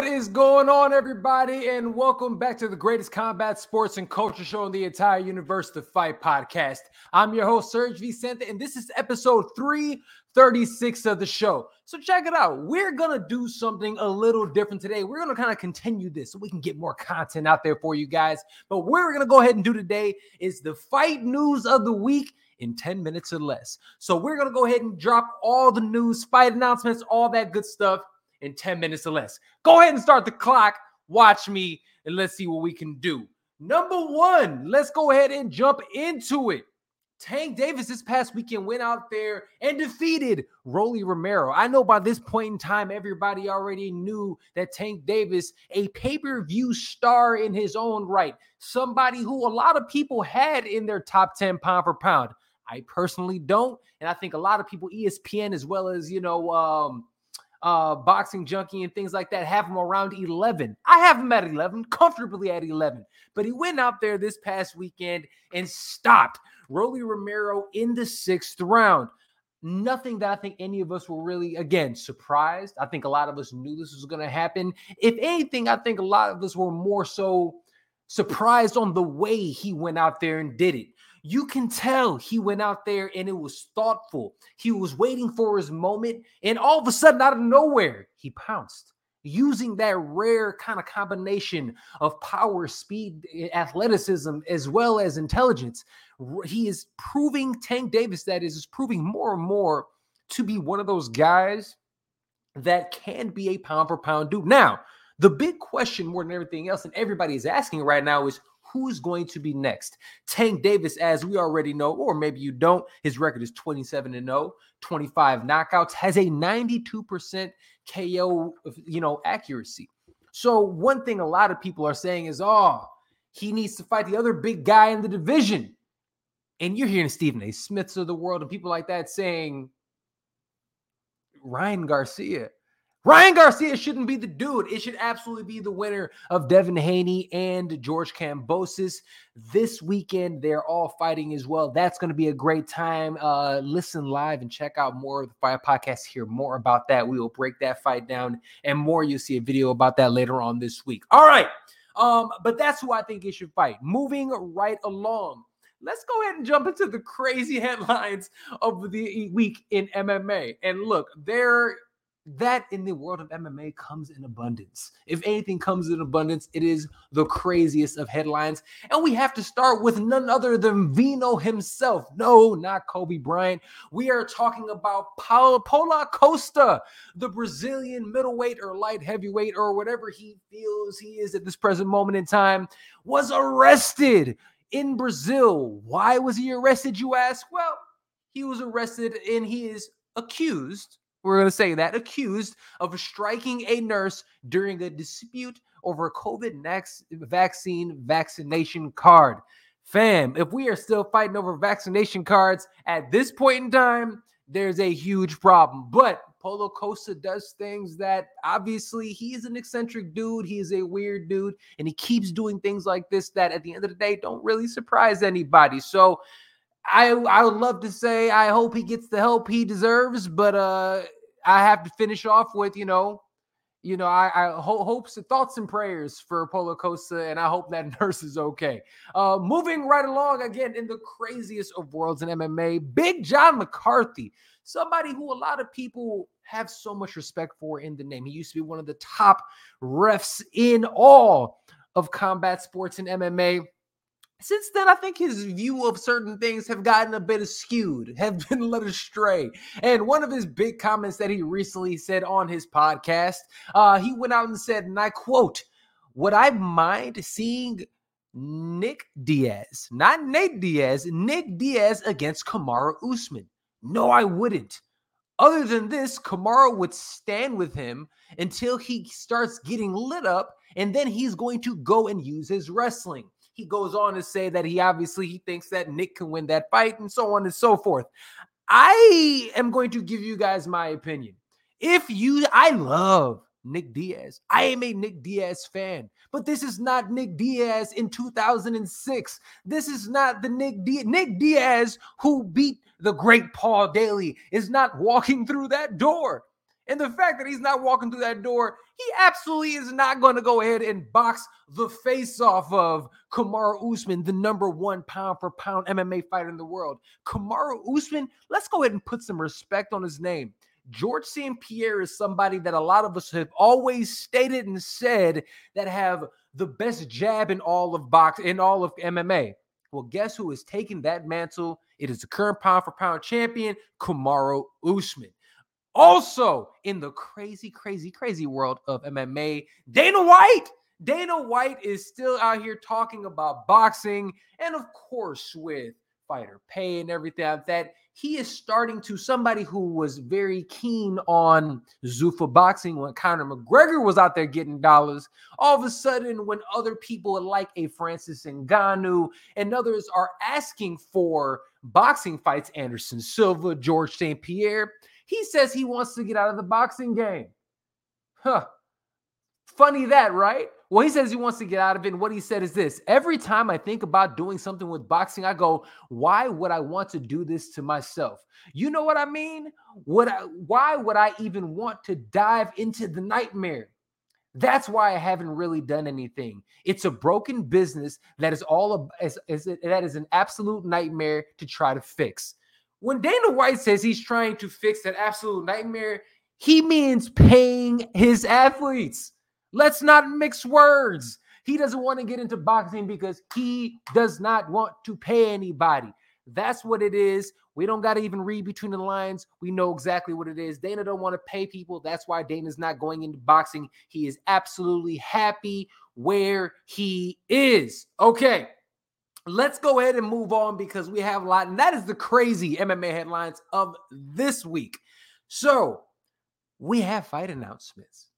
What is going on, everybody? And welcome back to the greatest combat sports and culture show in the entire universe, the Fight Podcast. I'm your host, Serg Vicente, and this is episode 336 of the show. So check it out. We're gonna do something a little different today. We're gonna kind of continue this so we can get more content out there for you guys. But what we're gonna go ahead and do today is the fight news of the week in 10 minutes or less. So we're gonna go ahead and drop all the news, fight announcements, all that good stuff in 10 minutes or less. Go ahead and start the clock. Watch me and let's see what we can do. Number one, let's go ahead and jump into it. Tank Davis this past weekend went out there and defeated Rolly Romero. I know by this point in time, everybody already knew that Tank Davis, a pay per view star in his own right, somebody who a lot of people had in their top 10 pound for pound. I personally don't. And I think a lot of people, ESPN, as well as, you know, um, uh, Boxing Junkie and things like that have him around 11. I have him at 11, comfortably at 11. But he went out there this past weekend and stopped Rolly Romero in the sixth round. Nothing that I think any of us were really, again, surprised. I think a lot of us knew this was going to happen. If anything, I think a lot of us were more so surprised on the way he went out there and did it. You can tell he went out there and it was thoughtful. He was waiting for his moment, and all of a sudden, out of nowhere, he pounced using that rare kind of combination of power, speed, athleticism, as well as intelligence. He is proving Tank Davis that is, is proving more and more to be one of those guys that can be a pound for pound dude. Now, the big question more than everything else, and everybody is asking right now, is who's going to be next. Tank Davis, as we already know, or maybe you don't, his record is 27 and 0, 25 knockouts, has a 92% KO, you know, accuracy. So one thing a lot of people are saying is, oh, he needs to fight the other big guy in the division. And you're hearing Stephen A. Smiths of the world and people like that saying Ryan Garcia. Ryan Garcia shouldn't be the dude. It should absolutely be the winner of Devin Haney and George Kambosos. This weekend, they're all fighting as well. That's going to be a great time. Uh, listen live and check out more of the Fight Podcast. Hear more about that. We will break that fight down and more. You'll see a video about that later on this week. All right. Um, but that's who I think he should fight. Moving right along let's go ahead and jump into the crazy headlines of the week in MMA. And look, there that in the world of MMA comes in abundance. If anything comes in abundance, it is the craziest of headlines. And we have to start with none other than Vino himself. No, not Kobe Bryant. We are talking about Paulo Paulo Costa, the Brazilian middleweight or light heavyweight or whatever he feels he is at this present moment in time, was arrested in Brazil. Why was he arrested, you ask? Well, he was arrested and he is accused we're going to say that, accused of striking a nurse during a dispute over a COVID vaccine vaccination card. Fam, if we are still fighting over vaccination cards at this point in time, there's a huge problem. But Paulo Costa does things that obviously he is an eccentric dude. He is a weird dude, and he keeps doing things like this that at the end of the day don't really surprise anybody. So I I would love to say I hope he gets the help he deserves, but uh I have to finish off with you know, you know I, I ho- hopes and thoughts and prayers for Paulo Costa, and I hope that nurse is okay. Uh, moving right along again in the craziest of worlds in MMA, Big John McCarthy, somebody who a lot of people have so much respect for in the name. He used to be one of the top refs in all of combat sports in MMA since then, I think his view of certain things have gotten a bit skewed, have been led astray. And one of his big comments that he recently said on his podcast, uh, he went out and said, and I quote, Would I mind seeing Nick Diaz, not Nate Diaz, Nick Diaz against Kamaru Usman? No, I wouldn't. Other than this, Kamaru would stand with him until he starts getting lit up, and then he's going to go and use his wrestling. He goes on to say that he obviously he thinks that Nick can win that fight and so on and so forth. I am going to give you guys my opinion. If you I love Nick Diaz. I am a Nick Diaz fan, but this is not Nick Diaz in 2006. This is not the Nick Diaz. Nick Diaz who beat the great Paul Daley is not walking through that door. And the fact that he's not walking through that door, he absolutely is not going to go ahead and box the face off of Kamaru Usman, the number one pound for pound MMA fighter in the world. Kamaru Usman, let's go ahead and put some respect on his name. George St. Pierre is somebody that a lot of us have always stated and said that have the best jab in all of box in all of MMA. Well, guess who is taking that mantle? It is the current pound for pound champion, Kamaru Usman. Also, in the crazy, crazy, crazy world of MMA, Dana White. Dana White is still out here talking about boxing, and of course, with fighter pay and everything like that, he is starting to somebody who was very keen on Zuffa boxing when Conor McGregor was out there getting dollars. All of a sudden, when other people like a Francis Ngannou and others are asking for boxing fights, Anderson Silva, George St. Pierre, he says he wants to get out of the boxing game. Huh. Funny that, right? Well, he says he wants to get out of it. And what he said is this every time I think about doing something with boxing, I go, why would I want to do this to myself? You know what I mean? Would I, why would I even want to dive into the nightmare? That's why I haven't really done anything. It's a broken business that is all as, as, that is an absolute nightmare to try to fix. When Dana White says he's trying to fix that absolute nightmare, he means paying his athletes. Let's not mix words. He doesn't want to get into boxing because he does not want to pay anybody. That's what it is. We don't got to even read between the lines. We know exactly what it is. Dana don't want to pay people. That's why Dana's not going into boxing. He is absolutely happy where he is. Okay. Let's go ahead and move on because we have a lot, and that is the crazy MMA headlines of this week. So, we have fight announcements.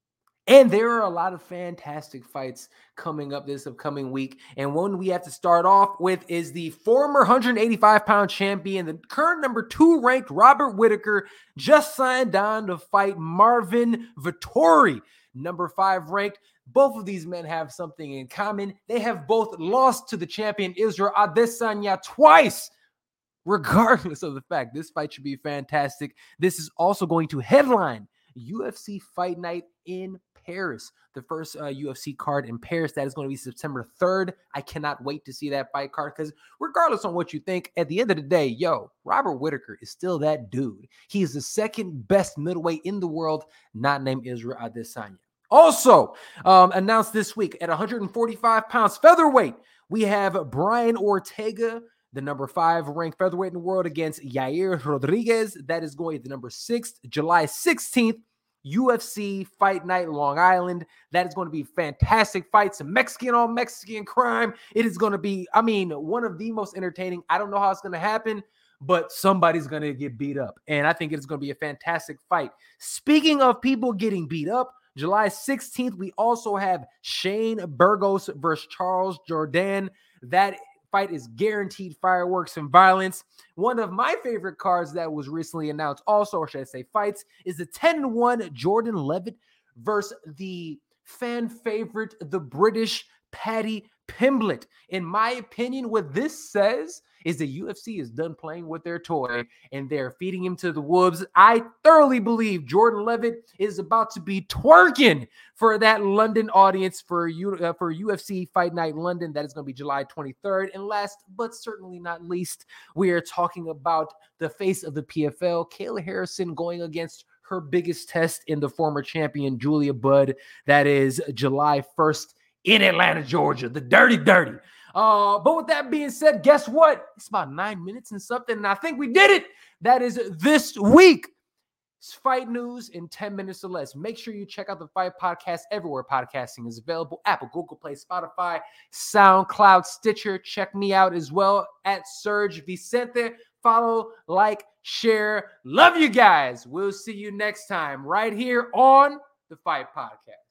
And there are a lot of fantastic fights coming up this upcoming week. And one we have to start off with is the former 185 pound champion, the current number two ranked Robert Whitaker, just signed on to fight Marvin Vettori, number five ranked. Both of these men have something in common. They have both lost to the champion Israel Adesanya twice. Regardless of the fact, this fight should be fantastic. This is also going to headline UFC Fight Night in Paris, the first uh, UFC card in Paris. That is going to be September 3rd. I cannot wait to see that fight card because, regardless on what you think, at the end of the day, yo, Robert Whitaker is still that dude. He is the second best middleweight in the world, not named Israel Adesanya. Also, um, announced this week at 145 pounds featherweight, we have Brian Ortega the number five ranked featherweight in the world against Yair Rodriguez. That is going to the number six, July 16th. UFC Fight Night Long Island. That is going to be fantastic fights, Mexican on Mexican crime. It is going to be, I mean, one of the most entertaining. I don't know how it's going to happen, but somebody's going to get beat up. And I think it's going to be a fantastic fight. Speaking of people getting beat up, July 16th, we also have Shane Burgos versus Charles Jourdain. That fight is guaranteed fireworks and violence. One of my favorite cards that was recently announced, also, or should I say, fights, is the 10 1 Jordan Leavitt versus the fan favorite, the British Paddy Pimblett. In my opinion, what this says is the UFC is done playing with their toy and they're feeding him to the wolves. I thoroughly believe Jordan Leavitt is about to be twerking for that London audience for U, uh, for UFC Fight Night London. That is going to be July 23rd. And last but certainly not least, we are talking about the face of the PFL, Kayla Harrison going against her biggest test in the former champion Julia Budd. That is July 1st in Atlanta, Georgia, the dirty, dirty. Uh, but with that being said, guess what? It's about nine minutes and something, and I think we did it. That is this week. It's fight news in 10 minutes or less. Make sure you check out the Fight Podcast everywhere podcasting is available Apple, Google Play, Spotify, SoundCloud, Stitcher. Check me out as well at Serg Vicente. Follow, like, share. Love you guys. We'll see you next time right here on the Fight Podcast.